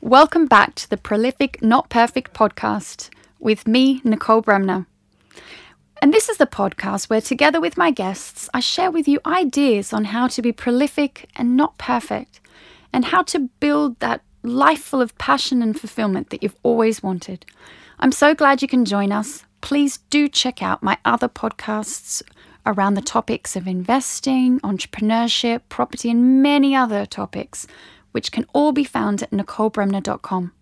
Welcome back to the Prolific Not Perfect podcast with me, Nicole Bremner. And this is the podcast where, together with my guests, I share with you ideas on how to be prolific and not perfect, and how to build that life full of passion and fulfillment that you've always wanted. I'm so glad you can join us. Please do check out my other podcasts around the topics of investing, entrepreneurship, property, and many other topics, which can all be found at nicolebremner.com.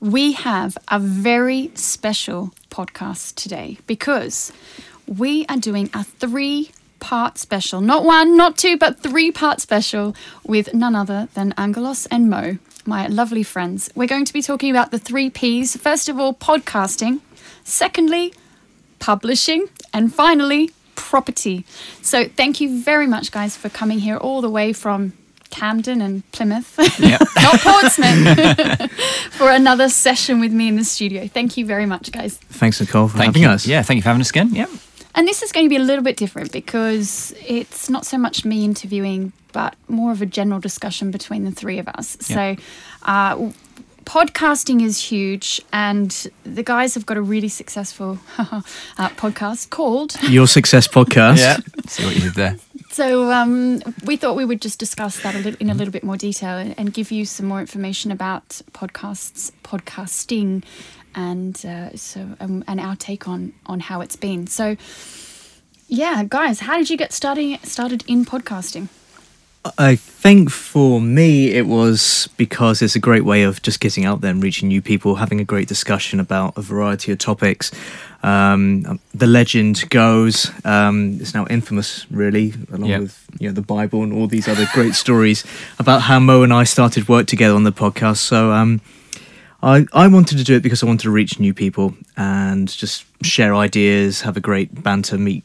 We have a very special podcast today because we are doing a three part special. Not one, not two, but three part special with none other than Angelos and Mo, my lovely friends. We're going to be talking about the three P's. First of all, podcasting. Secondly, publishing. And finally, property. So thank you very much, guys, for coming here all the way from Camden and Plymouth, not Portsmouth, for another session with me in the studio. Thank you very much, guys. Thanks, Nicole, for Thank having you. us. Yeah, thank you for having us again. Yeah. And this is going to be a little bit different because it's not so much me interviewing, but more of a general discussion between the three of us. So, uh, podcasting is huge, and the guys have got a really successful uh, podcast called. Your Success Podcast. Yeah. See what you did there. So, um, we thought we would just discuss that a little, in a little bit more detail and, and give you some more information about podcasts, podcasting, and uh, so um, and our take on on how it's been. So, yeah, guys, how did you get starting started in podcasting? I think for me, it was because it's a great way of just getting out there and reaching new people, having a great discussion about a variety of topics. Um, the legend goes, um, it's now infamous, really, along Yeah. with you know the Bible and all these other great stories about how Mo and I started work together on the podcast. So um, I, I wanted to do it because I wanted to reach new people and just share ideas, have a great banter, meet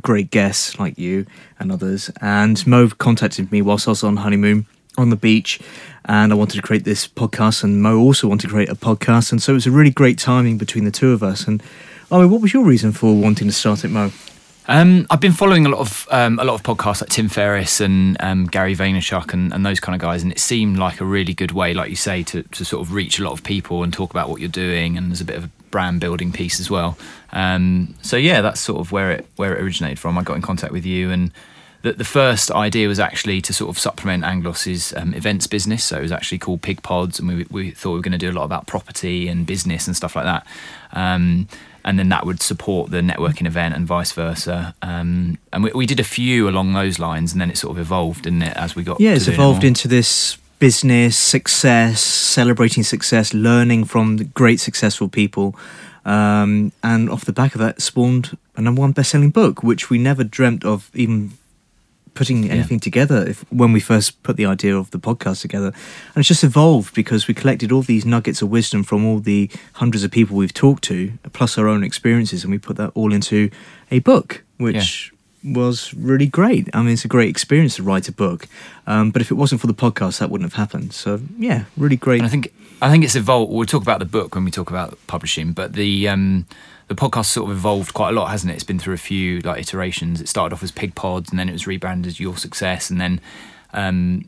great guests like you and others. And Mo contacted me whilst I was on honeymoon on the beach, and I wanted to create this podcast. And Mo also wanted to create a podcast, and so it was a really great timing between the two of us. And I mean, what was your reason for wanting to start it, Mo? Um, I've been following a lot of um, a lot of podcasts like Tim Ferriss and um, Gary Vaynerchuk and, and those kind of guys, and it seemed like a really good way, like you say, to, to sort of reach a lot of people and talk about what you're doing, and there's a bit of a brand building piece as well. Um, so yeah, that's sort of where it where it originated from. I got in contact with you, and the, the first idea was actually to sort of supplement Angelos's um, events business. So it was actually called Pig Pods, and we, we thought we were going to do a lot about property and business and stuff like that. Um, and then that would support the networking event and vice versa. Um, and we, we did a few along those lines, and then it sort of evolved, didn't it, as we got Yeah, it's evolved into this business success, celebrating success, learning from the great successful people. Um, and off the back of that, spawned a number one best-selling book, which we never dreamt of even putting anything together if, when we first put the idea of the podcast together. And it's just evolved because we collected all these nuggets of wisdom from all the hundreds of people we've talked to, plus our own experiences, and we put that all into a book, which was really great. I mean, it's a great experience to write a book. Um, but if it wasn't for the podcast, that wouldn't have happened. So yeah, really great. And I think I think it's evolved. We'll talk about the book when we talk about publishing, but the um, the podcast sort of evolved quite a lot, hasn't it? It's been through a few like iterations. It started off as Pig Pods, and then it was rebranded as Your Success, and then um,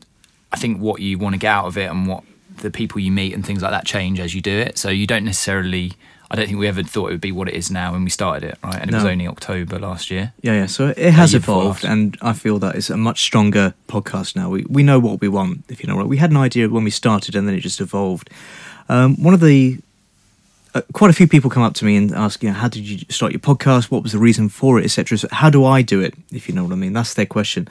I think what you want to get out of it and what the people you meet and things like that change as you do it. So you don't necessarily. I don't think we ever thought it would be what it is now when we started it, right? And it was only October last year. Yeah, yeah. So it has evolved, and I feel that it's a much stronger podcast now. We we know what we want, if you know what. We had an idea when we started, and then it just evolved. Um, one of the uh, quite a few people come up to me and ask, you know, how did you start your podcast? What was the reason for it, etc. So how do I do it? If you know what I mean, that's their question.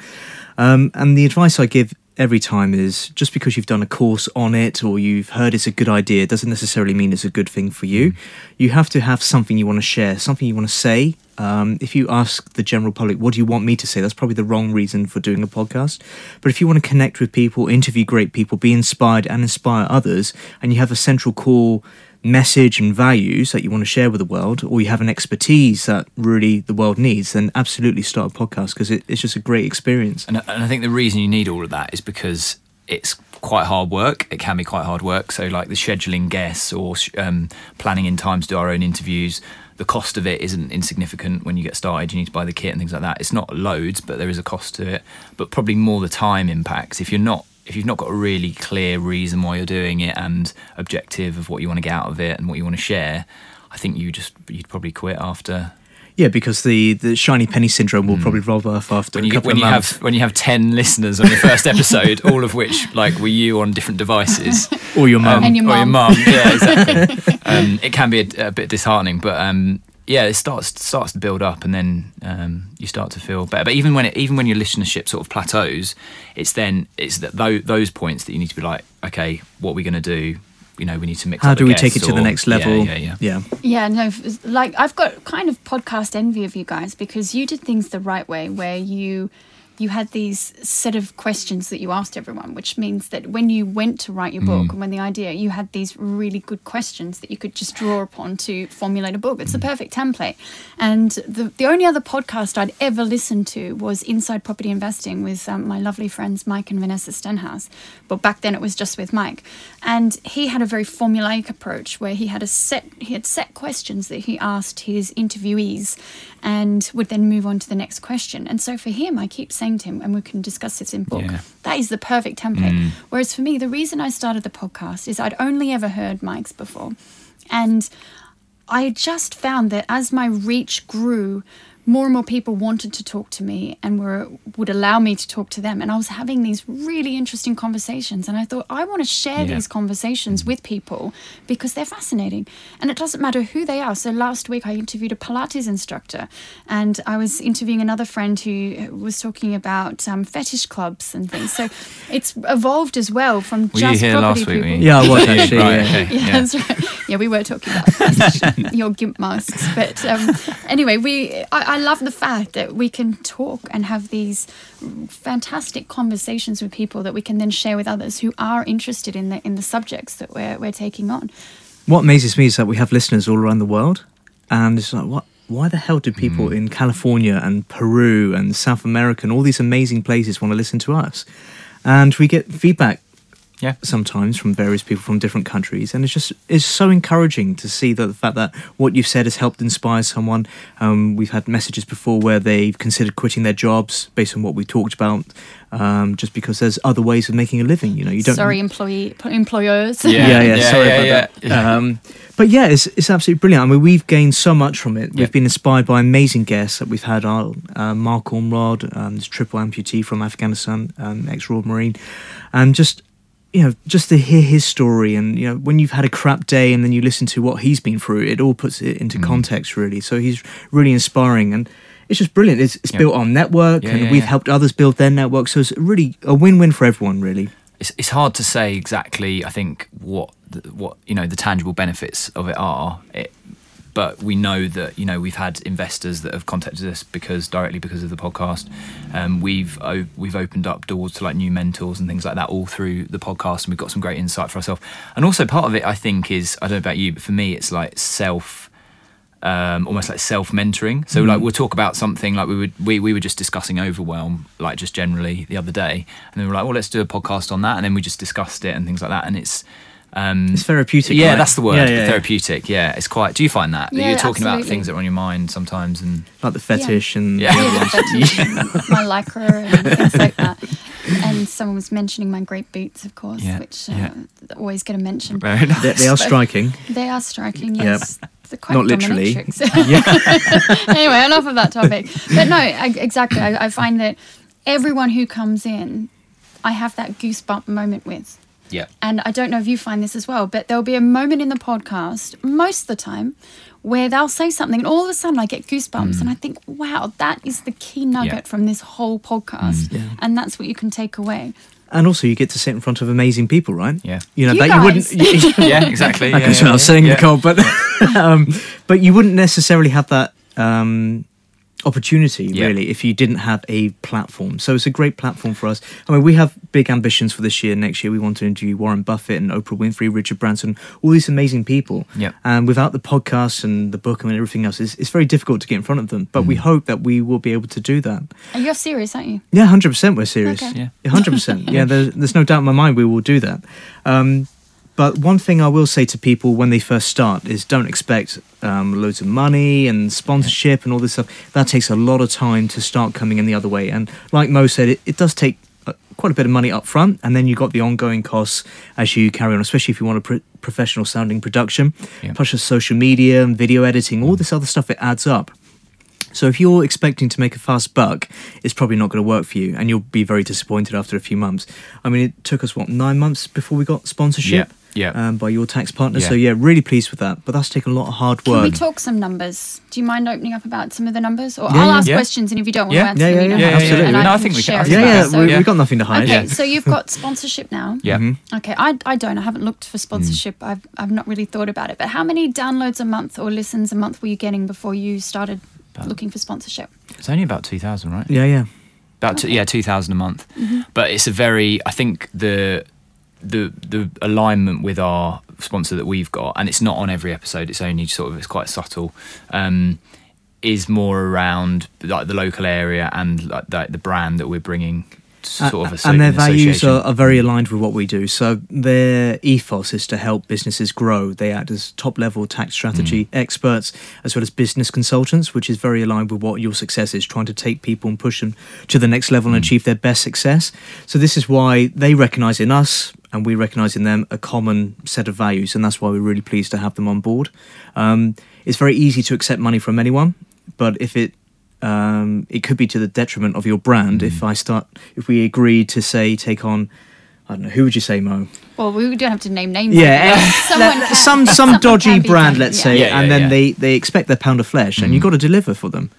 Um, and the advice I give every time is just because you've done a course on it or you've heard it's a good idea doesn't necessarily mean it's a good thing for you. You have to have something you want to share, something you want to say. Um, if you ask the general public, what do you want me to say? That's probably the wrong reason for doing a podcast. But if you want to connect with people, interview great people, be inspired and inspire others, and you have a central core message and values that you want to share with the world, or you have an expertise that really the world needs, then absolutely start a podcast because it, it's just a great experience. And, and I think the reason you need all of that is because it's quite hard work. It can be quite hard work. So, like the scheduling guests or um, planning in time to do our own interviews, the cost of it isn't insignificant when you get started. You need to buy the kit and things like that. It's not loads, but there is a cost to it. But probably more the time impacts. If you're not if you've not got a really clear reason why you're doing it and objective of what you want to get out of it and what you want to share, I think you just you'd probably quit after Yeah, because the, the shiny penny syndrome will probably roll off after when a you couple when of you months. have when you have ten listeners on your first episode, all of which like were you on different devices. or your mum. And your or your mum. mum. Yeah, exactly. um, it can be a, a bit disheartening, but um, yeah, it starts starts to build up, and then um, you start to feel better. But even when it, even when your listenership sort of plateaus, it's then it's that those, those points that you need to be like, okay, what are we going to do? You know, we need to mix. How up do the we take it guests to the next level? Yeah, yeah, yeah. Yeah, no, like I've got kind of podcast envy of you guys because you did things the right way where you you had these set of questions that you asked everyone, which means that when you went to write your book and when the idea, you had these really good questions that you could just draw upon to formulate a book. It's the perfect template. And the, the only other podcast I'd ever listened to was Inside Property Investing with um, my lovely friends Mike and Vanessa Stenhouse. But back then it was just with Mike. And he had a very formulaic approach where he had a set he had set questions that he asked his interviewees and would then move on to the next question. And so for him, I keep saying to him, and we can discuss this in book, Yeah. that is the perfect template. Mm. Whereas for me, the reason I started the podcast is I'd only ever heard Mike's before. And I just found that as my reach grew, more and more people wanted to talk to me and were would allow me to talk to them and I was having these really interesting conversations and I thought I want to share Yeah. these conversations with people because they're fascinating and it doesn't matter who they are so last week I interviewed a pilates instructor and I was interviewing another friend who was talking about um, fetish clubs and things so it's evolved as well from Were you just here property last week? people? Yeah, I was actually. Right, yeah. okay, yeah, yeah. that's right. Yeah, we were talking about your gimp masks, but um, anyway, we I, I love the fact that we can talk and have these fantastic conversations with people that we can then share with others who are interested in the in the subjects that we're we're taking on. What amazes me is that we have listeners all around the world, and it's like, what? Why the hell do people Hmm. in California and Peru and South America and all these amazing places want to listen to us? And we get feedback Yeah. sometimes from various people from different countries, and it's just it's so encouraging to see that the fact that what you've said has helped inspire someone. Um, we've had messages before where they've considered quitting their jobs based on what we talked about, um, just because there's other ways of making a living. You know, you don't. Sorry, employee employers. Yeah. yeah, yeah, yeah, sorry yeah, about yeah. that. Um, but yeah, it's, it's absolutely brilliant. I mean, we've gained so much from it. We've Yeah. been inspired by amazing guests that we've had. Our uh, Mark Ormrod, um, this triple amputee from Afghanistan, um, ex-Royal Marine, and just you know, just to hear his story, and you know, when you've had a crap day and then you listen to what he's been through, it all puts it Mm. into context, really. So he's really inspiring and. It's just brilliant. It's, it's Yeah. built on network, Yeah, and yeah, we've helped others build their network. So it's really a win-win for everyone, really. it's, it's hard to say exactly. I think what the, what you know the tangible benefits of it are. It, but we know that you know we've had investors that have contacted us because directly because of the podcast. Um, we've o- we've opened up doors to like new mentors and things like that all through the podcast, and we've got some great insight for ourselves. And also part of it, I think, is I don't know about you, but for me, it's like self um, almost like self mentoring. So like we'll talk about something like we would we, we were just discussing overwhelm like just generally the other day, and then we we're like, well, let's do a podcast on that, and then we just discussed it and things like that, and it's. Um, It's therapeutic. yeah, right? that's the word. Yeah, yeah, yeah. therapeutic. Yeah, it's quite. Do you find that that you're talking about things that are on your mind sometimes, and like the fetish and Yeah. the other. Yeah, but my lycra and things like that. And someone was mentioning my great boots, of course, Yeah, which uh, yeah. always get a mention. very nice. they, they are striking. They are striking, yes. They're quite Not literally. anyway, enough of that topic. But no, I, exactly. I, I find that everyone who comes in, I have that goosebump moment with. Yeah, And I don't know if you find this as well, but there'll be a moment in the podcast, most of the time, where they'll say something, and all of a sudden I get goosebumps, and I think, wow, that is the key nugget Mm. Yeah. Mm. from this whole podcast, Yeah. and that's what you can take away. And also, you get to sit in front of amazing people, right? Yeah. You know You that guys. you wouldn't. yeah, exactly. I yeah, can yeah, I was saying yeah. Nicole, but um, but you wouldn't necessarily have that um, opportunity Yeah. really if you didn't have a platform. So it's a great platform for us. I mean, we have big ambitions for this year. Next year, we want to interview Warren Buffett and Oprah Winfrey, Richard Branson, all these amazing people. Yep. And without the podcast and the book and everything else, it's, it's very difficult to get in front of them. But we hope that we will be able to do that. And you're serious, aren't you? Yeah, hundred percent. We're serious. Okay. Yeah. hundred percent. Yeah, there's, there's no doubt in my mind we will do that. Um, but one thing I will say to people when they first start is don't expect um, loads of money and sponsorship and all this stuff. That takes a lot of time to start coming in the other way. And like Mo said, it, it does take uh, quite a bit of money up front, and then you've got the ongoing costs as you carry on, especially if you want a pro- professional sounding production, Yeah. plus social media and video editing, all this other stuff, it adds up. So if you're expecting to make a fast buck, it's probably not going to work for you, and you'll be very disappointed after a few months. I mean, it took us what nine months before we got sponsorship, Yeah, yeah. Um, by your tax partner. Yeah. So yeah, really pleased with that. But that's taken a lot of hard work. Can we talk some numbers? Do you mind opening up about some of the numbers? Or Yeah, I'll yeah. ask Yeah. questions, and if you don't want Yeah. to answer Yeah, them, yeah, you don't yeah, absolutely. And No, I can think we can- share I it think yeah, yeah. So- we, Yeah. we've got nothing to hide. Okay, Yeah. so you've got sponsorship now. Yeah. Mm-hmm. Okay, I, I don't. I haven't looked for sponsorship. Mm. I've, I've not really thought about it. But how many downloads a month or listens a month were you getting before you started looking for sponsorship? It's only about two thousand, right? Yeah, yeah. About two, yeah, two thousand a month. Mm-hmm. But it's a very. I think the the the alignment with our sponsor that we've got, and it's not on every episode. It's only sort of it's quite subtle. Um, is more around like the local area and like the, the brand that we're bringing. Sort of and their values are, are very aligned with what we do. So their ethos is to help businesses grow. They act as top level tax strategy experts as well as business consultants, which is very aligned with what your success is, trying to take people and push them to the next level and achieve their best success. So this is why they recognise in us and we recognise in them a common set of values, and that's why we're really pleased to have them on board. Um, it's very easy to accept money from anyone, but if it um, it could be to the detriment of your brand if I start if we agreed to say take on I don't know who would you say Mo Well, we don't have to name names. yeah eh, someone let- can- some some dodgy brand done, let's yeah. say Yeah, yeah, and then yeah. they they expect their pound of flesh and you've got to deliver for them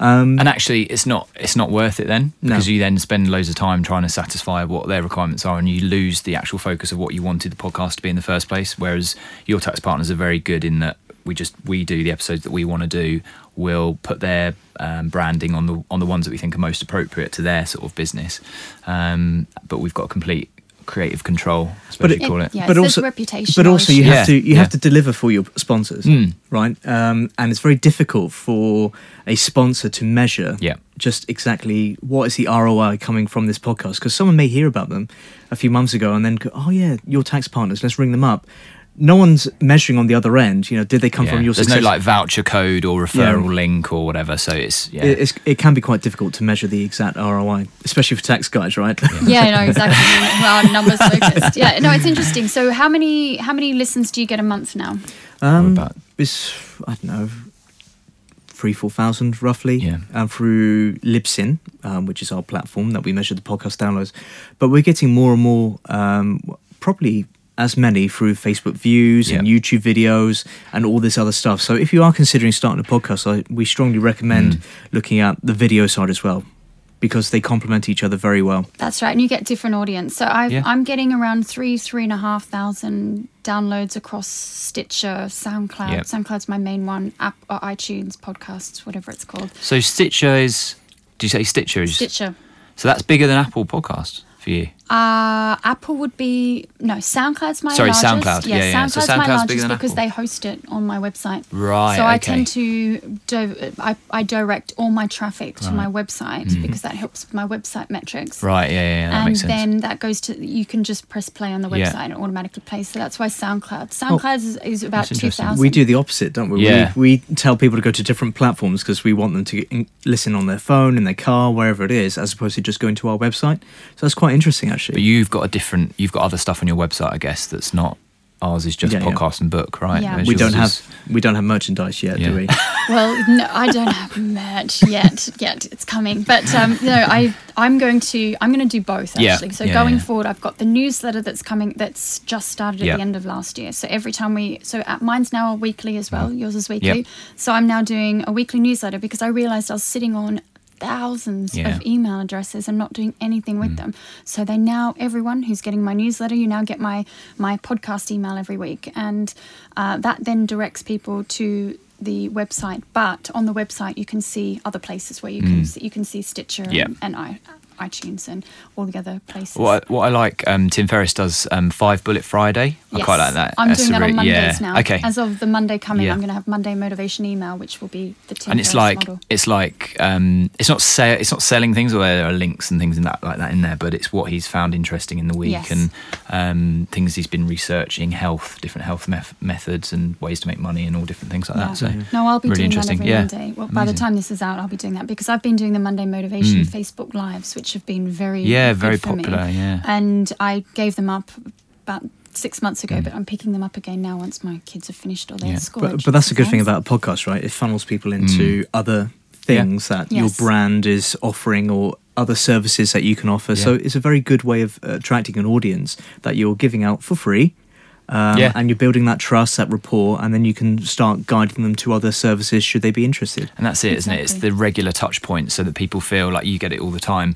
um, and actually it's not it's not worth it then No. because you then spend loads of time trying to satisfy what their requirements are and you lose the actual focus of what you wanted the podcast to be in the first place whereas your tax partners are very good in that we just we do the episodes that we want to do we'll put their um, branding on the on the ones that we think are most appropriate to their sort of business um, but we've got complete creative control I But you it- call it Yeah, but also reputation. but also you Yeah, have to you yeah. have to deliver for your sponsors Mm. right um, and it's very difficult for a sponsor to measure Yeah. just exactly what is the ROI coming from this podcast because someone may hear about them a few months ago and then go oh yeah your tax partners let's ring them up no one's measuring on the other end you know did they come Yeah. from your there's success no like voucher code or referral Yeah. link or whatever so it's yeah it, it's, it can be quite difficult to measure the exact ROI especially for tax guys right Yeah, no, exactly. Well, numbers focused. Yeah, no, it's interesting. So, how many how many listens do you get a month now? Um, about- it's I don't know, three four thousand roughly. Yeah. Um, through Libsyn, um, which is our platform that we measure the podcast downloads, but we're getting more and more, um, probably as many through Facebook views and Yeah. YouTube videos and all this other stuff. So if you are considering starting a podcast, I, we strongly recommend Mm. looking at the video side as well. Because they complement each other very well. That's right, and you get different audience. So I, Yeah. I'm getting around three, three and a half thousand downloads across Stitcher, SoundCloud. Yeah. SoundCloud's my main one. App or iTunes, podcasts, whatever it's called. So Stitcher is. Do you say Stitcher is? Stitcher. So that's bigger than Apple Podcast for you. Uh, Apple would be no SoundCloud's my Sorry, largest. SoundCloud. Yeah, Yeah, yeah. SoundCloud's, So my SoundCloud's bigger largest because Apple. they host it on my website. Right. So I okay. tend to do, I, I direct all my traffic to my website because that helps with my website metrics. Mm-hmm. Right. Yeah. Yeah. yeah that and makes sense. then that goes to you can just press play on the Yeah. website and it automatically plays. So that's why SoundCloud. SoundCloud is, is about That's two interesting. thousand. We do the opposite, don't we? Yeah. We, we tell people to go to different platforms because we want them to in- listen on their phone, in their car, wherever it is, as opposed to just going to our website. So that's quite interesting, actually. but you've got a different. You've got other stuff on your website, I guess. That's not. Ours is just Yeah, yeah. podcast and book, right? Yeah. Whereas we don't have is- we don't have merchandise yet, Yeah. do we? Well, no, I don't have merch yet. Yet it's coming, but um, no, I I'm going to I'm going to do both Yeah, actually. So yeah, going yeah. forward, I've got the newsletter that's coming that's just started at Yeah. the end of last year. So every time we so at, mine's now a weekly as well. Yours is weekly. Yep. So I'm now doing a weekly newsletter because I realized I was sitting on thousands Yeah. Mm. of email addresses and not doing anything with them. So they now everyone who's getting my newsletter, you now get my my podcast email every week, and uh, that then directs people to the website. But on the website, you can see other places where you can see, you can see Stitcher Mm. Yeah. and, and I, iTunes and all the other places. What I, what I like, um, Tim Ferriss does um, Five Bullet Friday. I Yes. quite like that. I'm That's doing that on Mondays yeah. now. Okay. As of the Monday coming, Yeah. I'm going to have Monday motivation email, which will be the Tim and it's Ferriss like model. it's like um, it's not say, it's not selling things or there are links and things in that like that in there, but it's what he's found interesting in the week Yes. and um, things he's been researching, health, different health meth- methods and ways to make money and all different things like that. So no, I'll be really doing that every yeah. Monday. Well, by the time this is out, I'll be doing that because I've been doing the Monday motivation Mm. Facebook lives, which which have been very Yeah, good very for me. popular, yeah. and I gave them up about six months ago, Mm. but I'm picking them up again now once my kids have finished all their Yeah. school. But, but that's a good thing about a podcast, right? It funnels people into other things that your brand is offering or other services that you can offer. So it's a very good way of attracting an audience that you're giving out for free. Um, Yeah. And you're building that trust, that rapport, and then you can start guiding them to other services should they be interested. And that's it, not it? It's the regular touch point so that people feel like you get it all the time.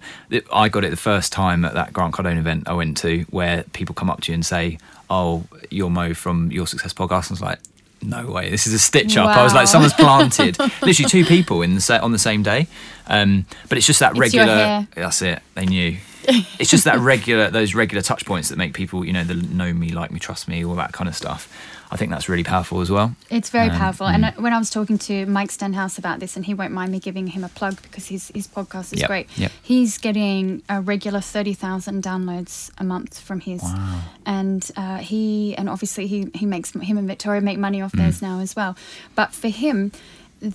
I got it the first time at that Grant Cardone event I went to where people come up to you and say, Oh, you're Mo from Your Success Podcast. And I was like, no way, this is a stitch up. I was like, someone's planted literally two people in the set on the same day. Um, but it's just that It's regular. That's it. They knew. it's just that regular, those regular touch points that make people, you know, the know me, like me, trust me, all that kind of stuff. I think that's really powerful as well. It's very Um, powerful. And uh, when I was talking to Mike Stenhouse about this, and he won't mind me giving him a plug because his, his podcast is Yep, great. yep. He's getting a regular 30,000 downloads a month from his. Wow. And uh, he, and obviously he, he makes, him and Victoria make money Mm. off theirs now as well. But for him,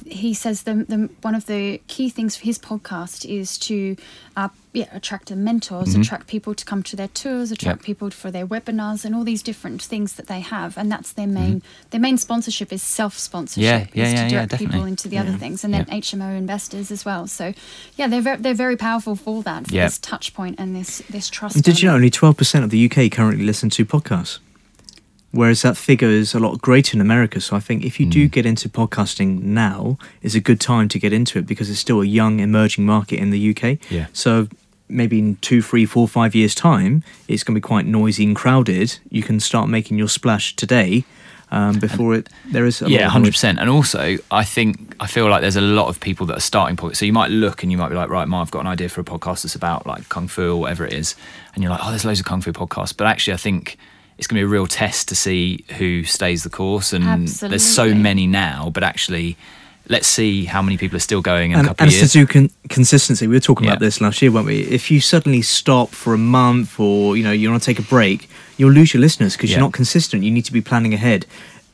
he says the, the one of the key things for his podcast is to uh, yeah, attract mentors, attract people to come to their tours, attract Mm-hmm. Yep. people for their webinars, and all these different things that they have. And that's their Mm-hmm. main their main sponsorship is self sponsorship. Yeah, yeah, is yeah, to yeah, direct people into the other things, and then Yeah. HMO investors as well. So yeah, they're very, they're very powerful for that for Yeah. this touch point and this this trust. Did you know element. only 12% of the UK currently listen to podcasts? Whereas that figure is a lot greater in America. So I think if you do get into podcasting now, is a good time to get into it because it's still a young, emerging market in the UK. Yeah. So maybe in two, three, four, five years' time, it's going to be quite noisy and crowded. You can start making your splash today um, before it. There is a yeah, hundred percent. And also, I think I feel like there's a lot of people that are starting podcasts. So you might look and you might be like, right, Ma, I've got an idea for a podcast that's about like kung fu or whatever it is, and you're like, oh, there's loads of kung fu podcasts. But actually, I think it's going to be a real test to see who stays the course. And there's so many now, but actually, let's see how many people are still going in and, a couple and of it's years. to do con- consistency. We were talking about this last year, weren't we? If you suddenly stop for a month, or you know, you want to take a break, you'll lose your listeners because Yeah. you're not consistent. You need to be planning ahead.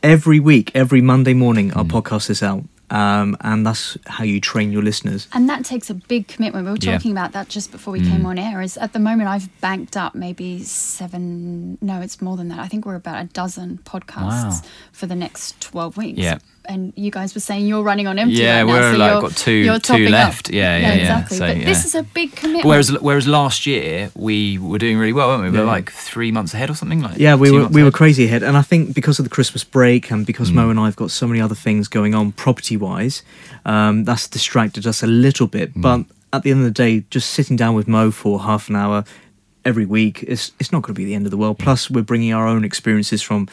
Every week, every Monday morning, Mm. our podcast is out, um, and that's how you train your listeners. And that takes a big commitment. We were Yeah. talking about that just before we came on air. Is at the moment I've banked up maybe seven. No, it's more than that. I think we're about a dozen podcasts Wow. for the next twelve weeks. Yeah. And you guys were saying you're running on empty. Yeah, right now, we're so like got two- two topping up. left. Yeah, yeah, yeah. exactly. So, but this is a big commitment. Whereas, whereas last year we were doing really well, weren't we? We were Yeah. like three months ahead or something. Like that. Yeah, we were months we were crazy ahead, and I think because of the Christmas break and because Mm. Mo and I have got so many other things going on property wise, um, that's distracted us a little bit. Mm. But at the end of the day, just sitting down with Mo for half an hour every week is it's not going to be the end of the world. Plus, we're bringing our own experiences from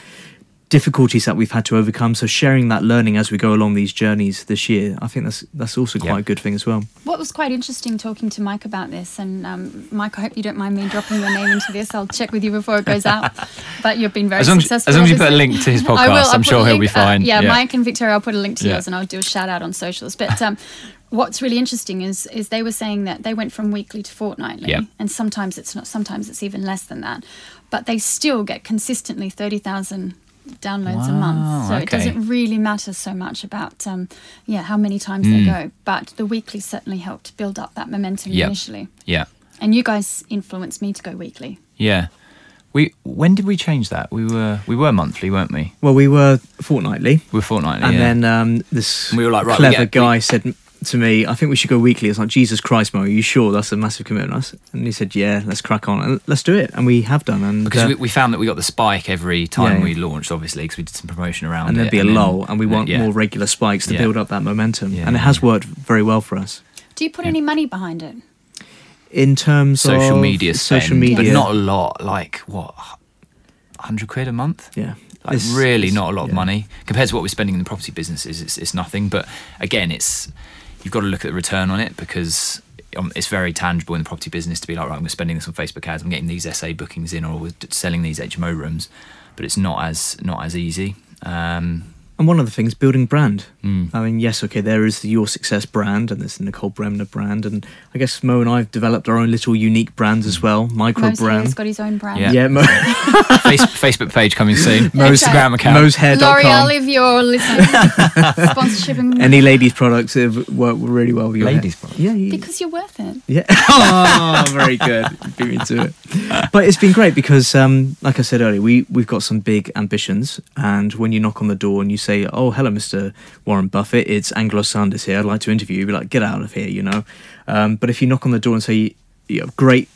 difficulties that we've had to overcome. So sharing that learning as we go along these journeys this year, I think that's that's also quite yeah. a good thing as well. What was quite interesting talking to Mike about this, and um, Mike, I hope you don't mind me dropping your name into this. I'll check with you before it goes out. But you've been very as successful. As long as you put a link to his podcast, I will, I'm sure he'll be uh, fine. Uh, yeah, yeah, Mike and Victoria, I'll put a link to yeah. yours, and I'll do a shout out on socials. But um, what's really interesting is is they were saying that they went from weekly to fortnightly and sometimes it's not sometimes it's even less than that but they still get consistently 30,000 downloads wow, a month. So okay. it doesn't really matter so much about um, yeah how many times mm. they go, but the weekly certainly helped build up that momentum yep. initially. Yeah. And you guys influenced me to go weekly. Yeah. We, when did we change that? We were we were monthly, weren't we? Well, we were fortnightly. We were fortnightly, and yeah. then um, this we were like, right, clever get, guy we, said, to me, "I think we should go weekly." It's like Jesus Christ, Mo, are you sure that's a massive commitment? And he said, "Yeah, let's crack on and let's do it." And we have done. And because uh, we, we found that we got the spike every time Yeah. we launched, obviously, because we did some promotion around and it. there'd be a then- lull, and we uh, want yeah. more regular spikes to Yeah. build up that momentum. Yeah, and it has yeah. worked very well for us Do you put Yeah. any money behind it? in terms of social of media, social media, but not a lot. Like what, hundred quid a month? yeah, Like It's- really it's- not a lot of yeah. money compared to what we're spending in the property businesses. It's, it's nothing. But again, it's you've got to look at the return on it because um, it's very tangible in the property business to be like, right, I'm spending this on Facebook ads. I'm getting these SA bookings in, or we're selling these HMO rooms. But it's not as not as easy. Um, and one other thing is building brand. Mm. I mean, yes, okay, there is the Your Success brand and there's the Nicole Bremner brand, and I guess Mo and I have developed our own little unique brands as well, micro Mo's hair's brand. got his own brand. Yeah. Yeah, Mo, Face, Facebook page coming soon. Mo's Okay. Instagram account. Mo's Mo'sHair.com. L'Oreal, if you're listening, sponsorship and Any ladies' products have worked really well with your Ladies' hair. products? Yeah, you- because you're worth it. Yeah. Oh, very good. You Beat me to it. But it's been great because, um, like I said earlier, we we've got some big ambitions, and when you knock on the door and you say, "Oh, hello, Mr. Warren Buffett, it's Angelo Sanders here. I'd like to interview you," be like, "Get out of here," you know. Um, but if you knock on the door and say, "You have great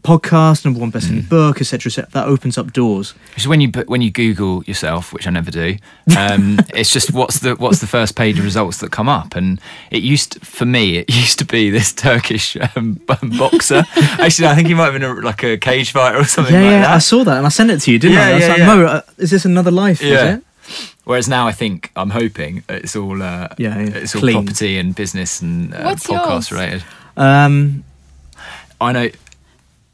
podcast, number one best-selling book, etc., etc., that opens up doors. Is when you when you Google yourself, which I never do. Um, it's just what's the what's the first page of results that come up, and it used to- for me it used to be this Turkish um, boxer. Actually, I think he might have been a, like a cage fighter or something Yeah, like yeah, that. I saw that and I sent it to you, didn't Yeah, I? I was yeah, like, yeah. Mo, uh, is this another life? is Yeah. It? Whereas now I think I'm hoping it's all uh, Yeah, yeah, it's all clean. property and business and uh, What's podcast yours? related. Um, I know.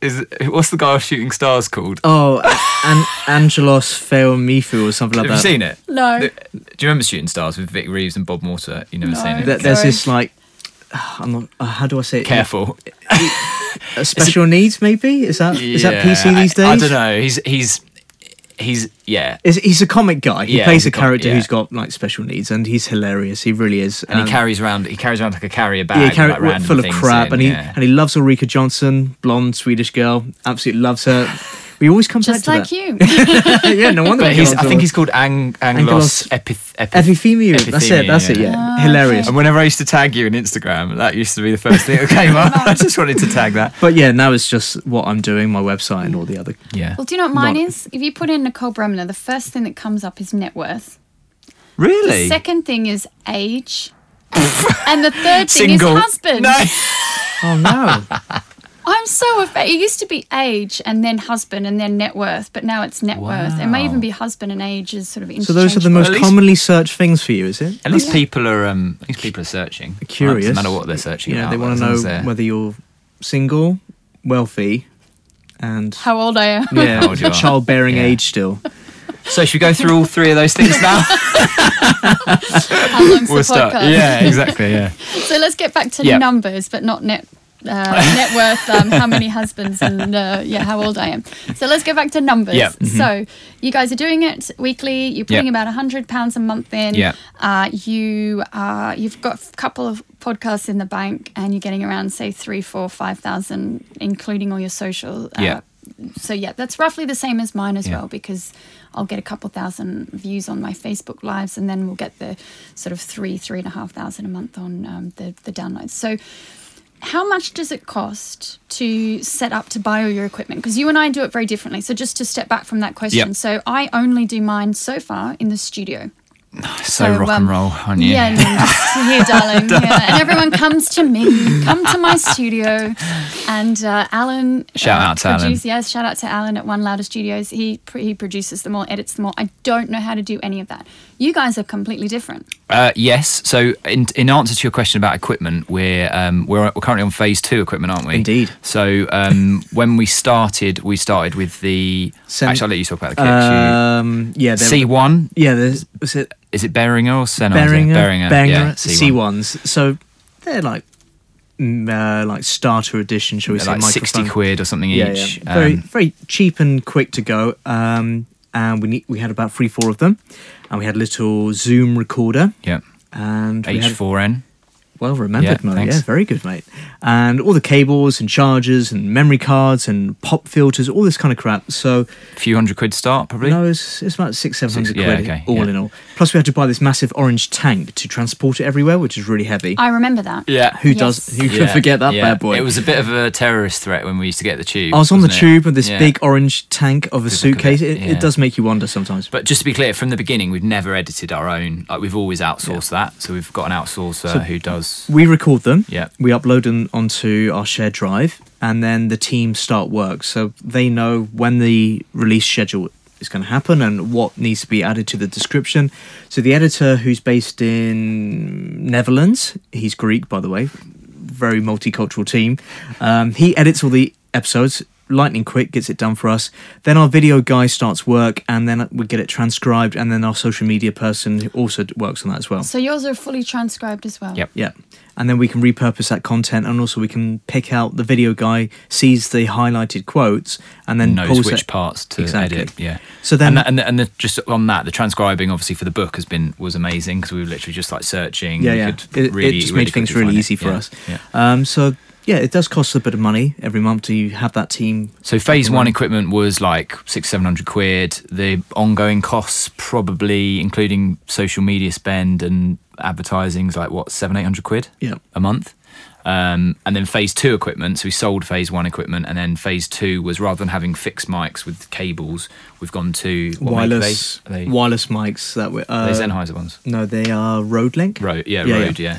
Is what's the guy with shooting stars called? oh, An- Angelos Feomifu or something like that. Have you seen it? No. The- Do you remember Shooting Stars with Vic Reeves and Bob Mortimer? You never No. seen it? There- there's Sorry. this like, I'm not. Uh, how do I say it? Careful. Uh, special needs, maybe? Is that is that Yeah, PC these days? I, I don't know. He's he's he's yeah. Is, he's a comic guy. He Yeah, plays he's a a com- character yeah. who's got like special needs, and he's hilarious. He really is. And Um, he carries around he carries around like a carrier bag, yeah, carry, like, random full of things crap, in, and he yeah. and he loves Ulrika Jonsson, blonde Swedish girl. Absolutely loves her. We always come Just back like to you. yeah, no wonder. But he's, I think he's called Ang, Angelos Anglos Epith, Epith, Epithemiou. That's it. That's it. yeah. Yeah, Ah, hilarious. okay. And whenever I used to tag you in Instagram, that used to be the first thing that came up. I just wanted to tag that. But yeah, now it's just what I'm doing, my website, and all the other. Yeah. Well, do you know what mine Not- is? If you put in Nicole Bremner, the first thing that comes up is net worth. Really? The second thing is age. and the third thing Single. is husband. No. Oh no! I'm so afraid. It used to be age and then husband and then net worth, but now it's net worth. It may even be husband and age is sort of interesting. so those are the most At least- commonly searched things for you, is it? At least people are um, at least people are searching. Curious. It doesn't matter what they're searching You know, about. they want to know they're- whether you're single, wealthy, and How old I am. yeah, How old you are. childbearing Yeah. age still. So should we go through all three of those things now? How long's we'll the start. Yeah, exactly. Yeah. So let's get back to Yeah. numbers, but not net. Uh, net worth, um, how many husbands, and uh, yeah, how old I am. So let's go back to numbers. Yeah. So you guys are doing it weekly. You're putting Yeah. about hundred pounds a month in. Yeah. Uh, you uh, you've got a couple of podcasts in the bank, and you're getting around say three, four, five thousand, including all your social. Uh, Yeah. So yeah, that's roughly the same as mine as well because I'll get a couple thousand views on my Facebook lives, and then we'll get the sort of three, three and a half thousand a month on um, the the downloads. So, how much does it cost to set up to buy all your equipment? Because you and I do it very differently. So, just to step back from that question, Yep. so I only do mine so far in the studio. So, So, rock um, and roll, aren't you? Yeah, no, no, here, darling. Yeah. And everyone comes to me, come to my studio, and uh, Alan. Shout uh, out to Alan. Yes, shout out to Alan at One Louder Studios. He he produces them all, edits them all. I don't know how to do any of that. You guys are completely different. Uh, yes. So, in, in answer to your question about equipment, we're um, we're, we're currently on phase two equipment, aren't we? Indeed. So, um, when we started, we started with the. Sem- actually, I'll let you talk about the kit. actually. Um, yeah, there- C one. Yeah, there's was it is it Behringer or Sennheiser? Behringer, Behringer, Behringer yeah, C1. ones So they're like mm, uh, like starter edition, shall we they're say? Like sixty quid or something yeah, each. Yeah. Very um, very cheap and quick to go. Um, and we need, we had about three four of them, and we had a little Zoom recorder. Yeah. And H4n well remembered, Yeah, Mo. Yeah, very good, mate. And all the cables and chargers and memory cards and pop filters, all this kind of crap. So A few hundred quid start probably. no, it's, it's about six, seven hundred Six- yeah, quid okay, all yeah. in all. Plus, we had to buy this massive orange tank to transport it everywhere, which is really heavy. I remember that. Yeah. Who Yes. does? Who Yeah, can forget that yeah. bad boy? It was a bit of a terrorist threat when we used to get the tube. I was on the wasn't it? tube with this Yeah. big orange tank of a Just suitcase. it, It, yeah. it does make you wonder sometimes. But just to be clear, from the beginning, we've never edited our own. Like we've always outsourced that. So we've got an outsourcer So- who does. We record them. Yeah. We upload them onto our shared drive, and then the team start work. So they know when the release schedule is going to happen and what needs to be added to the description. So the editor, who's based in Netherlands, he's Greek, by the way, very multicultural team. Um, he edits all the episodes. Lightning quick, gets it done for us. Then our video guy starts work, and then we get it transcribed, and then our social media person also works on that as well. So yours are fully transcribed as well. Yep. Yep. And then we can repurpose that content, and also we can pick out the video guy sees the highlighted quotes, and then knows pulls which it. parts to Exactly. edit. Yeah. So then- and that, and, the, and the, just on that, the transcribing obviously for the book has been was amazing because we were literally just like searching. Yeah, yeah. could It, really, it just really made things really easy it. for Yeah, us. Yeah. Um, so yeah, it does cost a bit of money every month to have that team. So phase one equipment was like six, seven hundred quid. The ongoing costs, probably including social media spend and advertising, is like what seven, eight hundred quid Yeah. a month. Um, and then phase two equipment. So we sold phase one equipment, and then phase two was rather than having fixed mics with cables, we've gone to what make are wireless they? They, wireless mics that were uh, they Sennheiser ones. No, they are Rode Link. Rode, yeah, Yeah, Rode, yeah.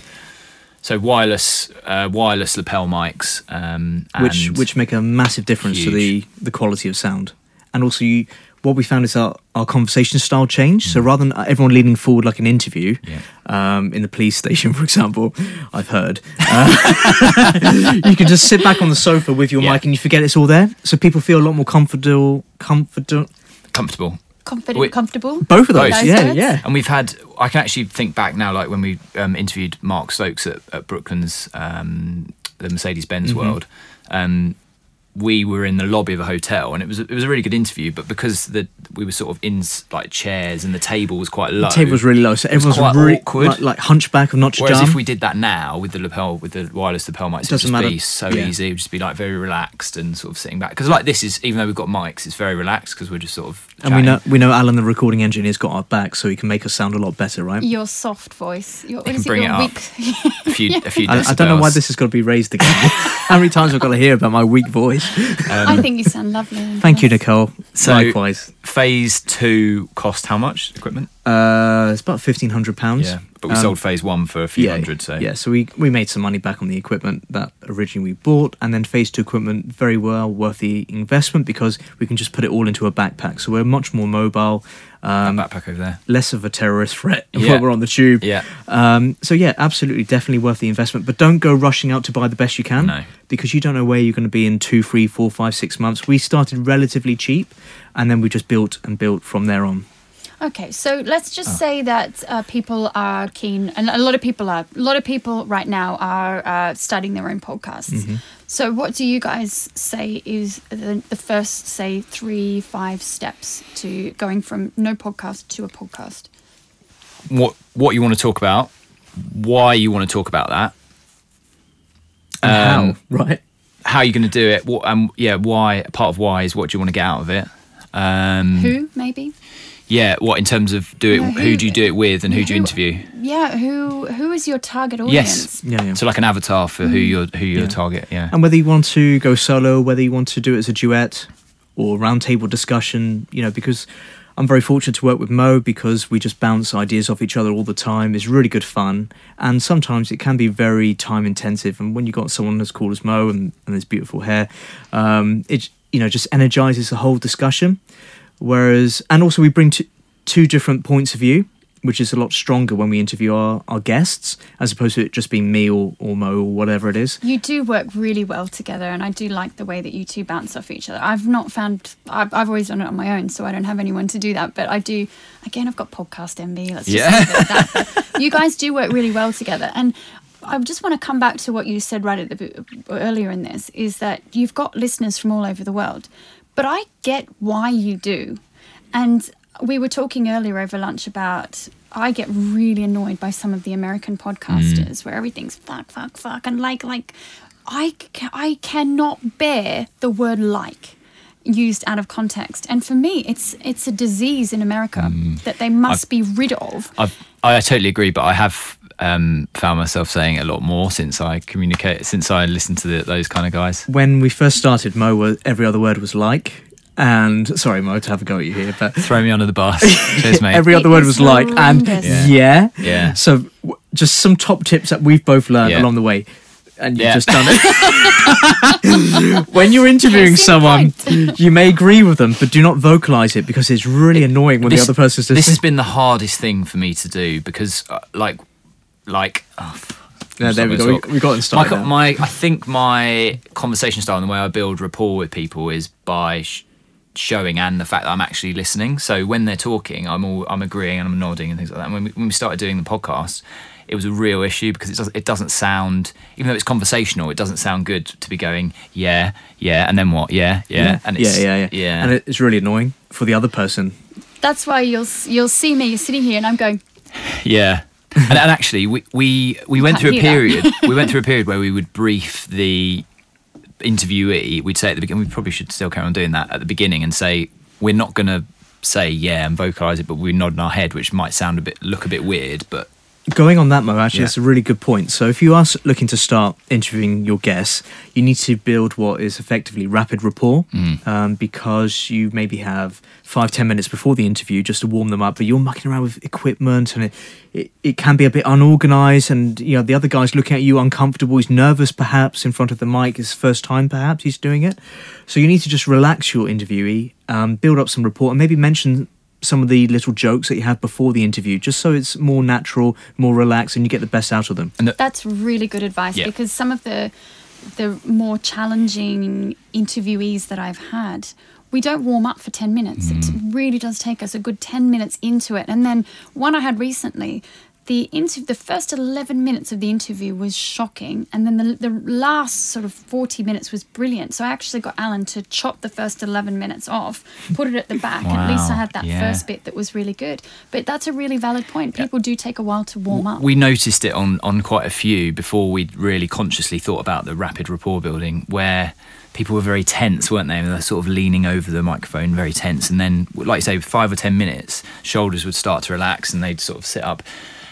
So wireless, uh, wireless lapel mics, um, which which make a massive difference to the the quality of sound. And also, you, what we found is our our conversation style changed. So rather than everyone leaning forward like an interview, Mm. Yeah. um, in the police station, for example, I've heard, uh, you can just sit back on the sofa with your Yeah. mic and you forget it's all there. So people feel a lot more comfortable, comfortable. comfortable. Confident, Wait. comfortable. Both of those, Both. yeah, Those yeah. And we've had, I can actually think back now, like when we um, interviewed Mark Stokes at, at Brooklands, um, the Mercedes Benz Mm-hmm. World. Um, we were in the lobby of a hotel, and it was it was a really good interview. But because the we were sort of in like chairs, and the table was quite low, The table was really low, so everyone's quite really awkward. like, like hunchback of Notre Whereas Dame. if we did that now with the lapel, with the wireless lapel mics, it would Doesn't just matter. be so Yeah. easy. It would just be like very relaxed and sort of sitting back. Because like this is, even though we've got mics, it's very relaxed because we're just sort of. and we know we know Alan, the recording engineer's got our back, so he can make us sound a lot better, right? Your soft voice. Your, can bring your it up. weak- a few, a few. I, I don't know why this has got to be raised again. How many times I've got to hear about my weak voice? I think you sound lovely. and Thank you. Nicole. So- Likewise. Phase two cost how much equipment? Uh, it's about fifteen hundred pounds. Yeah, but we Um, sold phase one for a few yeah, hundred. So yeah, so we we made some money back on the equipment that originally we bought, and then phase two equipment very well worth the investment because we can just put it all into a backpack. So we're much more mobile, that um, backpack over there. less of a terrorist threat Yeah. when we're on the tube. Yeah. Um, so yeah, absolutely, definitely worth the investment. But don't go rushing out to buy the best you can, No. because you don't know where you're going to be in two, three, four, five, six months. We started relatively cheap, and then we just built and built from there on. Okay, so let's just Oh. say that uh, people are keen, and a lot of people are. A lot of people right now are uh, starting their own podcasts. Mm-hmm. So, what do you guys say is the, the first, say, three, five steps to going from no podcast to a podcast? What what you want to talk about? Why you want to talk about that? And Um, how, right? How you're going to do it? What um yeah? Why? Part of why is what do you want to get out of it? Um, Who, maybe? Yeah. What in terms of do it? No, who, who- do you do it with, and who do you interview? Yeah, who who is your target audience? Yes. Yeah, yeah. So like an avatar for who you're who you're Yeah. target. Yeah. And whether you want to go solo, whether you want to do it as a duet or roundtable discussion, you know, because I'm very fortunate to work with Mo because we just bounce ideas off each other all the time. It's really good fun. And sometimes it can be very time intensive. And when you've got someone as cool as Mo and, and his beautiful hair, um, it, you know, just energizes the whole discussion. Whereas, and also we bring t- two different points of view, which is a lot stronger when we interview our, our guests, as opposed to it just being me or, or Mo or whatever it is. You do work really well together, and I do like the way that you two bounce off each other. I've not found, I've, I've always done it on my own, so I don't have anyone to do that. But I do, again, I've got podcast envy. Let's just Yeah. leave that. You guys do work really well together. And I just want to come back to what you said right at the earlier in this is that you've got listeners from all over the world. But I get why you do. And we were talking earlier over lunch about I get really annoyed by some of the American hmm. podcasters where everything's fuck, fuck, fuck, and like, like, I, ca- I cannot bear the word like used out of context. And for me, it's it's a disease in America hmm. that they must be rid of. I've, I totally agree, but I have um, found myself saying a lot more since I communicate, since I listen to the, those kind of guys. when we first started, Mo, was, every other word was like. And sorry, Mo, to have a go at you here, but Throw me under the bus. Cheers, mate. every other word was was like. And horrendous. yeah. Yeah. So w- just some top tips that we've both learned Yeah. along the way. And you've Yeah. just done it. when you're interviewing Case someone, you may agree with them, but do not vocalize it because it's really annoying when the other person's this has been the hardest thing for me to do because, uh, like, like, oh, Yeah, there we go. talk. We, we got it started. my, my I think my conversation style and the way I build rapport with people is by sh- showing and the fact that I'm actually listening. So when they're talking, I'm all I'm agreeing and I'm nodding and things like that. And when we, when we started doing the podcast, it was a real issue because it doesn't it doesn't sound even though it's conversational, it doesn't sound good to be going yeah yeah and then what yeah yeah, and it's, yeah, yeah, yeah, And it's really annoying for the other person. That's why you'll you'll see me sitting here and I'm going. Yeah. And, and actually, we we, we went through a period. we went through a period where we would brief the interviewee. We'd say at the beginning. We probably should still carry on doing that at the beginning and say we're not going to say yeah and vocalize it, but we nod in our head, which might sound a bit look a bit weird. But Going on that, Mo, actually, Yeah. that's a really good point. So, if you are looking to start interviewing your guests, you need to build what is effectively rapid rapport um, because you maybe have five, ten minutes before the interview just to warm them up, but you're mucking around with equipment and it, it, it can be a bit unorganized. And, you know, the other guy's looking at you uncomfortable. He's nervous, perhaps, in front of the mic. It's first time, perhaps, he's doing it. So, you need to just relax your interviewee, um, build up some rapport, and maybe mention some of the little jokes that you have before the interview, just so it's more natural, more relaxed, and you get the best out of them. and That's really good advice Yeah. because some of the the more challenging interviewees that I've had, we don't warm up for 10 minutes. It mm. really does take us a good 10 minutes into it. And then one I had recently, the inter- the first 11 minutes of the interview was shocking and then the, the last sort of 40 minutes was brilliant so i actually got alan to chop the first 11 minutes off put it at the back at least i had that yeah. first bit that was really good but that's a really valid point people do take a while to warm up we noticed it on on quite a few before we really consciously thought about the rapid rapport building, where people were very tense, weren't they? And they're sort of leaning over the microphone, very tense. And then, like you say, five or ten minutes, shoulders would start to relax, and they'd sort of sit up.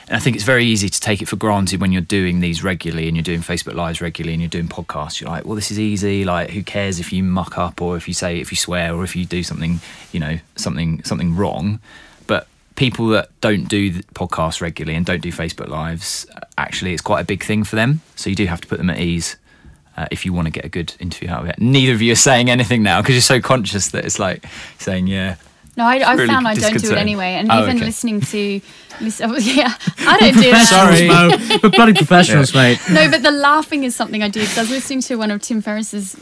And I think it's very easy to take it for granted when you're doing these regularly and you're doing Facebook Lives regularly and you're doing podcasts. You're like, well, this is easy. Like, who cares if you muck up or if you say, if you swear or if you do something, you know, something something wrong. But people that don't do podcasts regularly and don't do Facebook Lives, uh, actually, it's quite a big thing for them. So you do have to put them at ease uh, if you want to get a good interview out of it. Neither of you are saying anything now because you're so conscious that it's like saying, yeah. No, I, I really found I don't do it anyway, and Oh, even okay. listening to, listen, yeah, I don't do that. Sorry. Mo. We're bloody professionals, mate. No, but the laughing is something I do. Because I was listening to one of Tim Ferriss's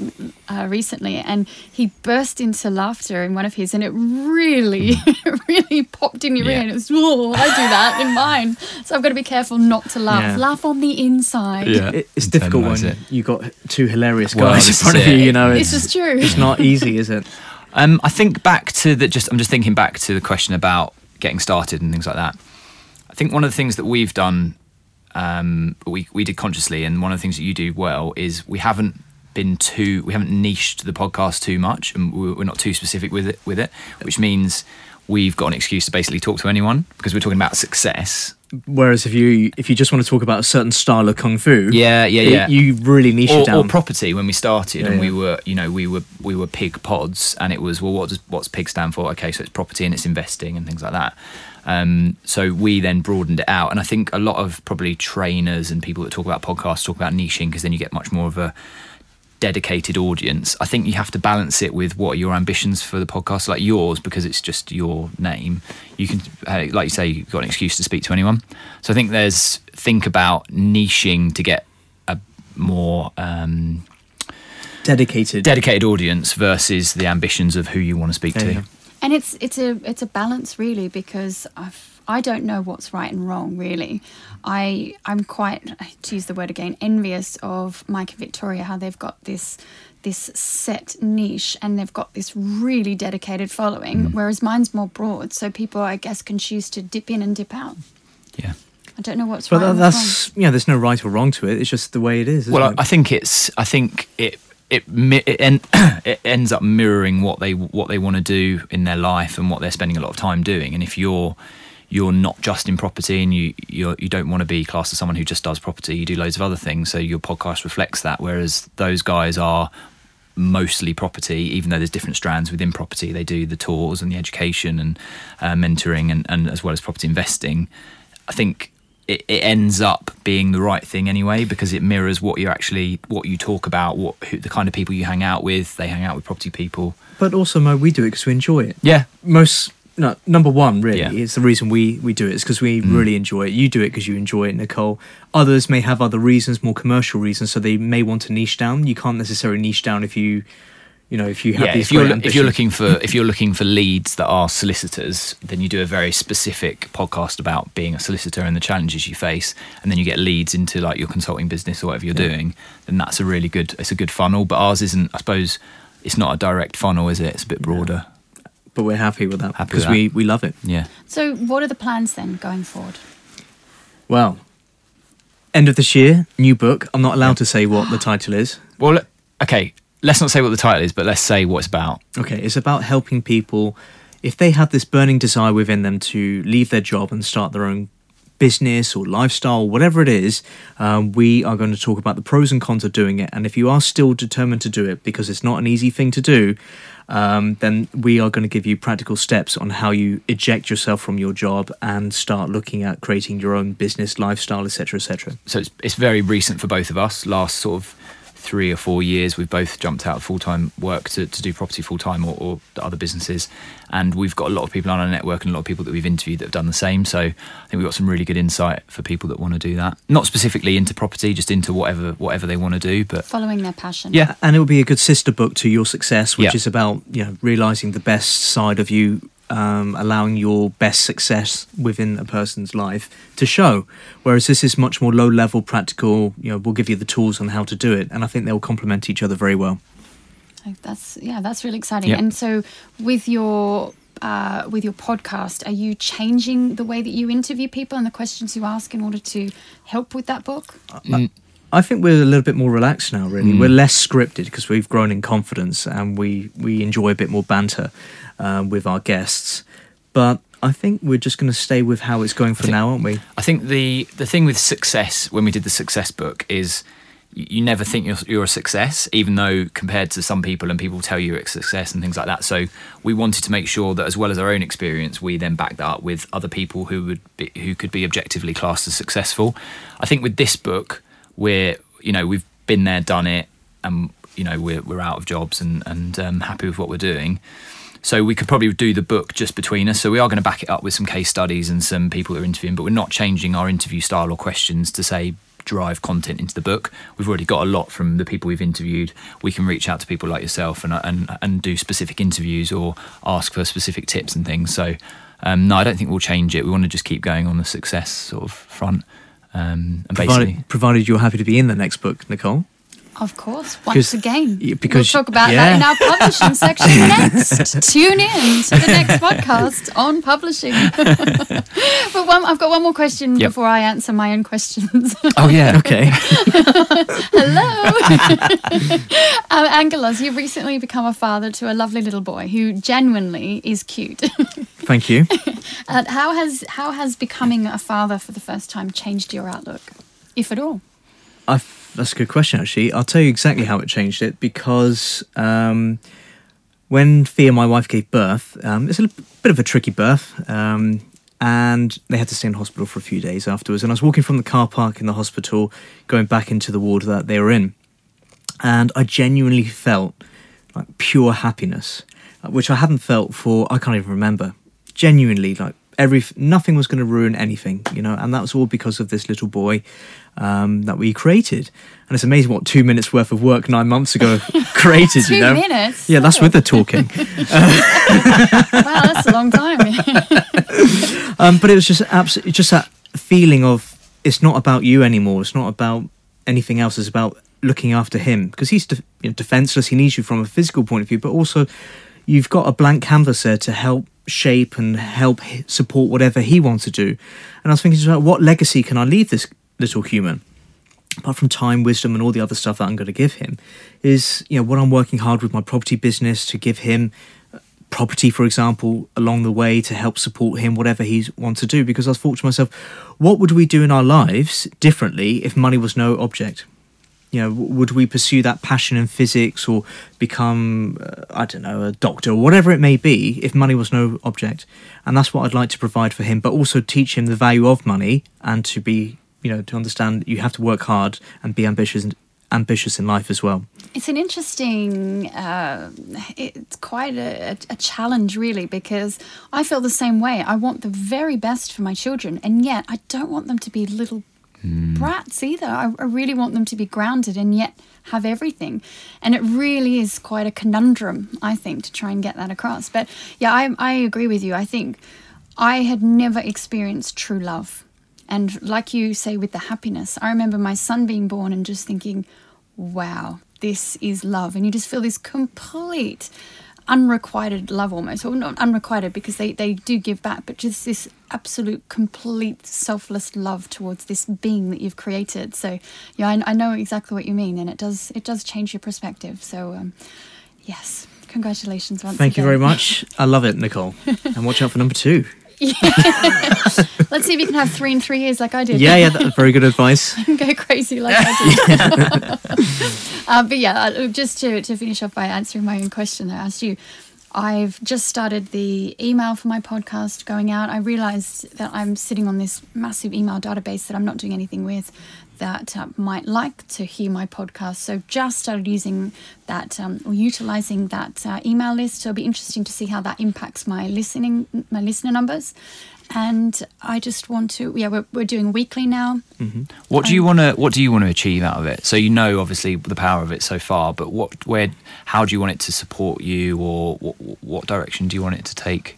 uh, recently, and he burst into laughter in one of his, and it really, really popped in your Yeah. ear. And it was, oh, I do that in mine. So I've got to be careful not to laugh. Yeah. Laugh on the inside. It- It's difficult when Internalise it. you got two hilarious Well, guys in front of you. You know, This it's, is true. it's not easy, is it? Um, I think back to the just. I'm just thinking back to the question about getting started and things like that. I think one of the things that we've done, um, we we did consciously, and one of the things that you do well is we haven't been too, we haven't niched the podcast too much, and we- we're not too specific with it. With it, which means we've got an excuse to basically talk to anyone because we're talking about success. Whereas if you if you just want to talk about a certain style of kung fu, Yeah, yeah, it- yeah. you really niche it down. or property when we started Yeah, and we were you know we were we were pig pods and it was well what does what's pig stand for okay so it's property and it's investing and things like that um, so we then broadened it out and i think a lot of probably trainers and people that talk about podcasts talk about niching because then you get much more of a dedicated audience i think you have to balance it with what are your ambitions for the podcast like yours because it's just your name you can uh, like you say you've got an excuse to speak to anyone so i think there's think about niching to get a more um, dedicated. dedicated audience versus the ambitions of who you want to speak Yeah, to. And it's it's a it's a balance really because I've I don't know what's right and wrong really. I I'm quite to use the word again envious of Mike and Victoria how they've got this this set niche and they've got this really dedicated following, mm. whereas mine's more broad. So people I guess can choose to dip in and dip out. Yeah. I don't know what's But right. that, and what's that's yeah. There's no right or wrong to it. It's just the way it is. Isn't Well, I, it? I think it's. I think it. It, mi- it, en- it ends up mirroring what they what they want to do in their life and what they're spending a lot of time doing. And if you're you're not just in property and you you're, you don't want to be classed as someone who just does property, you do loads of other things. So your podcast reflects that. Whereas those guys are mostly property, even though there's different strands within property. They do the tours and the education and uh, mentoring and, and as well as property investing. I think it, it ends up being the right thing anyway because it mirrors what you actually what you talk about, what who, the kind of people you hang out with. They hang out with property people. but also, Mo, we do it because we enjoy it. Yeah, Most no, number one really Yeah. is the reason we we do it is because we mm. really enjoy it. You do it because you enjoy it, Nicole. Others may have other reasons, more commercial reasons, so they may want to niche down. You can't necessarily niche down if you, you know, if you have yeah, these if you're if you're looking for if you're looking for leads that are solicitors, then you do a very specific podcast about being a solicitor and the challenges you face, and then you get leads into like your consulting business or whatever you're Yeah. doing. Then that's a really good it's a good funnel. But ours isn't. I suppose it's not a direct funnel, is it? It's a bit broader. But we're happy with that because we we love it. Yeah. So, what are the plans then going forward? Well, end of this year, new book. I'm not allowed to say what the title is. Well, okay. Let's not say what the title is, but let's say what it's about. Okay, it's about helping people if they have this burning desire within them to leave their job and start their own business or lifestyle, whatever it is. Um, we are going to talk about the pros and cons of doing it. And if you are still determined to do it because it's not an easy thing to do, um, then we are going to give you practical steps on how you eject yourself from your job and start looking at creating your own business, lifestyle, etc., etc. so it's, it's very recent for both of us. Last sort of three or four years, we've both jumped out of full time work to, to do property full time or, or other businesses. And we've got a lot of people on our network and a lot of people that we've interviewed that have done the same. So I think we've got some really good insight for people that want to do that. Not specifically into property, just into whatever whatever they want to do. But Following their passion. yeah, and it will be a good sister book to your success, which Yeah. is about you know realizing the best side of you, um, allowing your best success within a person's life to show. Whereas this is much more low level, practical. You know, we'll give you the tools on how to do it, and I think they'll complement each other very well. That's yeah, that's really exciting. Yeah. And so, with your uh, with your podcast, are you changing the way that you interview people and the questions you ask in order to help with that book? I think we're a little bit more relaxed now. Really, we're less scripted because we've grown in confidence and we we enjoy a bit more banter um, with our guests. But I think we're just going to stay with how it's going for think- now, aren't we? I think the the thing with success when we did the success book is you, never think you're, you're a success, even though compared to some people and people tell you you're success and things like that. So we wanted to make sure that as well as our own experience, we then backed that up with other people who would be, who could be objectively classed as successful. I think with this book, we're you know we've been there, done it, and you know we're we're out of jobs and and um, happy with what we're doing. So we could probably do the book just between us. So we are going to back it up with some case studies and some people that are interviewing, but we're not changing our interview style or questions to say drive content into the book. We've already got a lot from the people we've interviewed. We can reach out to people like yourself and and and do specific interviews or ask for specific tips and things. So um, no, I don't think we'll change it. We want to just keep going on the success sort of front. Um, and basically, Provided, provided you're happy to be in the next book, Nicole. Of course, once again. because- we'll talk about yeah. that in our publishing section next. Tune in to the next podcast on publishing. but one, I've got one more question Yep. before I answer my own questions. oh yeah, Okay. Hello. um, Angelos, you've recently become a father to a lovely little boy who genuinely is cute. Thank you. Uh, how has how has becoming a father for the first time changed your outlook, if at all? I that's a good question, actually. I'll tell you exactly how it changed it because um, when Thea, my wife, gave birth, um, it's a bit of a tricky birth. Um, and they had to stay in hospital for a few days afterwards. And I was walking from the car park in the hospital, going back into the ward that they were in. And I genuinely felt like pure happiness, uh, which I hadn't felt for, I can't even remember. Genuinely, like every, nothing was going to ruin anything, you know, and that was all because of this little boy um, that we created. And it's amazing what two minutes worth of work nine months ago created, Two you know. minutes? Yeah, that's with the talking. Wow, that's a long time. um, but it was just absolutely just that feeling of it's not about you anymore. It's not about anything else. It's about looking after him because he's de- you know, defenseless. He needs you from a physical point of view, but also you've got a blank canvas there to help shape and help support whatever he wants to do. And I was thinking, about what legacy can I leave this little human? apart from time, wisdom, and all the other stuff that I'm going to give him, is you know what I'm working hard with my property business to give him uh, property, for example, along the way to help support him whatever he wants to do. Because I was thought to myself, what would we do in our lives differently if money was no object? You know, would we pursue that passion in physics or become, uh, I don't know, a doctor or whatever it may be if money was no object? And that's what I'd like to provide for him, but also teach him the value of money and to be, you know, to understand you have to work hard and be ambitious and, ambitious in life as well. It's an interesting, uh, it's quite a, a, challenge, really, because I feel the same way. I want the very best for my children, and yet I don't want them to be little mm. brats either. I, I really want them to be grounded and yet have everything. And it really is quite a conundrum, I think, to try and get that across. But yeah, I, I agree with you. I think I had never experienced true love. And like you say with the happiness, I remember my son being born and just thinking, wow, this is love. And you just feel this complete unrequited love almost or not unrequited because they, they do give back but just this absolute complete selfless love towards this being that you've created so yeah I, I know exactly what you mean and it does it does change your perspective so um, yes congratulations once thank again. you very much i love it nicole and watch out for number two. Let's see if you can have three in three years like I did. Yeah, yeah, that's very good advice. Go crazy like I did. uh, but yeah, uh, just to, to finish off by answering my own question that I asked you, I've just started the email for my podcast going out. I realized that I'm sitting on this massive email database that I'm not doing anything with that uh, might like to hear my podcast. So just started using that um, or utilizing that uh, email list. So it'll be interesting to see how that impacts my listening, my listener numbers. And I just want to, yeah, we're, we're doing weekly now. Mm-hmm. What do you want to, what do you want to achieve out of it? So you know, obviously, the power of it so far, but what, where, how do you want it to support you, or what, what direction do you want it to take?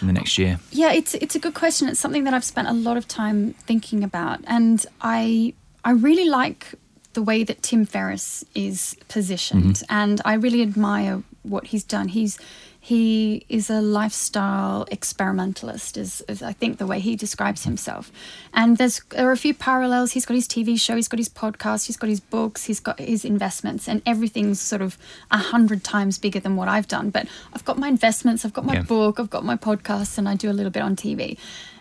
in the next year? Yeah, it's it's a good question. It's something that I've spent a lot of time thinking about, and I I really like the way that Tim Ferriss is positioned, mm-hmm. and I really admire what he's done. He's he is a lifestyle experimentalist, is, is, I think the way he describes himself. And there's there are a few parallels. He's got his TV show, he's got his podcast, he's got his books, he's got his investments, and everything's sort of a hundred times bigger than what I've done. But I've got my investments, I've got my yeah. book, I've got my podcast, and I do a little bit on TV.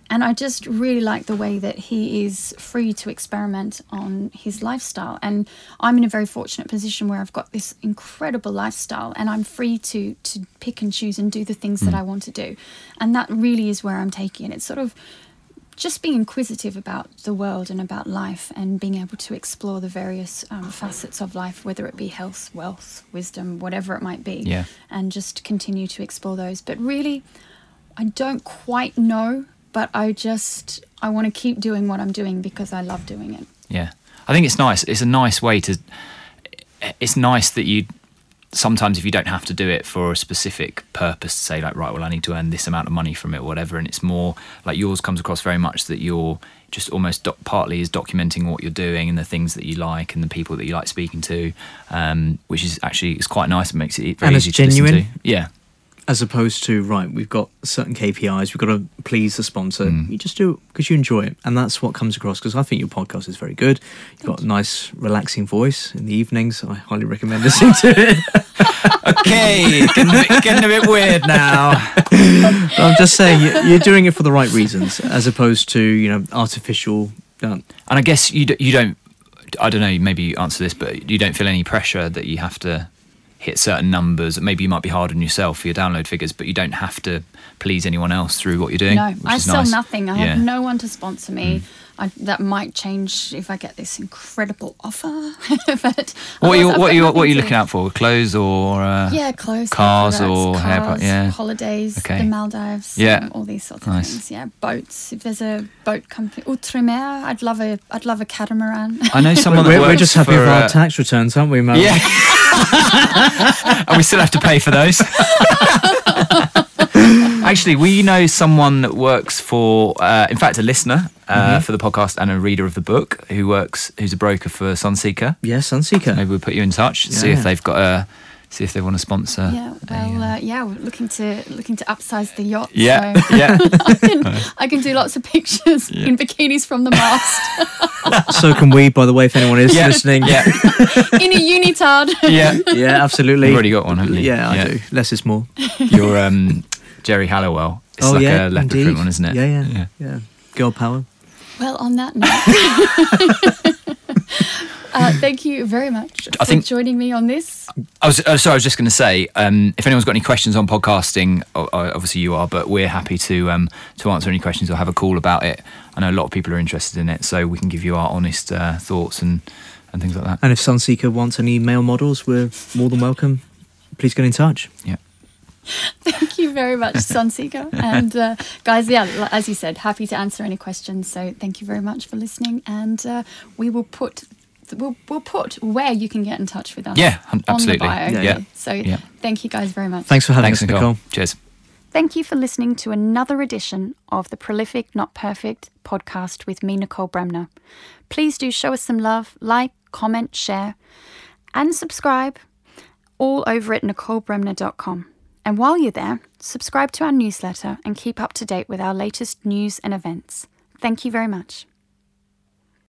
And I just really like the way that he is free to experiment on his lifestyle. And I'm in a very fortunate position where I've got this incredible lifestyle and I'm free to to pick and choose and do the things mm. that I want to do. And that really is where I'm taking it. It's sort of just being inquisitive about the world and about life and being able to explore the various um, facets of life, whether it be health, wealth, wisdom, whatever it might be. Yeah. And just continue to explore those. But really, I don't quite know but I just I want to keep doing what I'm doing because I love doing it. Yeah, I think it's nice. It's a nice way to. It's nice that you sometimes if you don't have to do it for a specific purpose to say like right well i need to earn this amount of money from it or whatever and it's more like yours comes across very much that you're just almost doc- partly is documenting what you're doing and the things that you like and the people that you like speaking to um, which is actually it's quite nice and makes it very and easy to genuine. listen to yeah as opposed to right we've got certain kpis we've got to please the sponsor. Mm. you just do it because you enjoy it and that's what comes across because i think your podcast is very good. You've got a nice relaxing voice in the evenings. I highly recommend listening to it. Okay getting a, bit, getting a bit weird now. I'm just saying you're doing it for the right reasons as opposed to you know artificial uh, and i guess you, you don't i don't know maybe you answer this but you don't feel any pressure that you have to hit certain numbers. Maybe you might be hard on yourself for your download figures, but you don't have to please anyone else through what you're doing. No, I sell nice. nothing. I yeah. have no one to sponsor me. Mm. I, that might change if I get this incredible offer. but what are you what are you what are you looking out for? Clothes or uh, yeah, clothes, cars or cars, hair, yeah, holidays, okay. the Maldives, yeah, um, all these sorts of nice. things. Yeah, boats. If there's a boat company, Outremer, I'd love a I'd love a catamaran. I know someone. we're, we're, just happy for, with our uh, tax returns, aren't we, Mel? Yeah. and we still have to pay for those. Actually, we know someone that works for, uh, in fact, a listener uh, mm-hmm. for the podcast and a reader of the book who works, who's a broker for Sunseeker. Yeah, Sunseeker. So maybe we'll put you in touch, yeah. see if they've got a see if they want to sponsor. Yeah, well, uh, yeah, we're looking to looking to upsize the yacht. Yeah, so yeah. I, can, I can do lots of pictures yeah. in bikinis from the mast. so can we, by the way, if anyone is yeah. listening. Yeah, in a unitard. Yeah, yeah, absolutely. You've already got one, haven't you? Yeah, I yeah. do. Less is more. You're um, Geri Halliwell. It's oh, like yeah, a leopard indeed. print one, isn't it? Yeah, yeah, yeah, yeah. Girl power. Well, on that note. Uh, thank you very much I for think, joining me on this. I was uh, sorry. I was just going to say, um, if anyone's got any questions on podcasting, obviously you are, but we're happy to um, to answer any questions or have a call about it. I know a lot of people are interested in it, so we can give you our honest uh, thoughts and and things like that. And if Sunseeker wants any male models, we're more than welcome. Please get in touch. Yeah. Thank you very much, Sunseeker. and uh, guys, yeah, as you said, happy to answer any questions. So thank you very much for listening. And uh, we will put. We'll, we'll put where you can get in touch with us. Yeah, hun- on absolutely. the bio. Yeah, yeah. So Yeah. thank you guys very much. Thanks for having Thanks, us, Nicole. Nicole. Cheers. Thank you for listening to another edition of the Prolific Not Perfect podcast with me, Nicole Bremner. Please do show us some love, like, comment, share, and subscribe all over at nicolebremner.com. And while you're there, subscribe to our newsletter and keep up to date with our latest news and events. Thank you very much.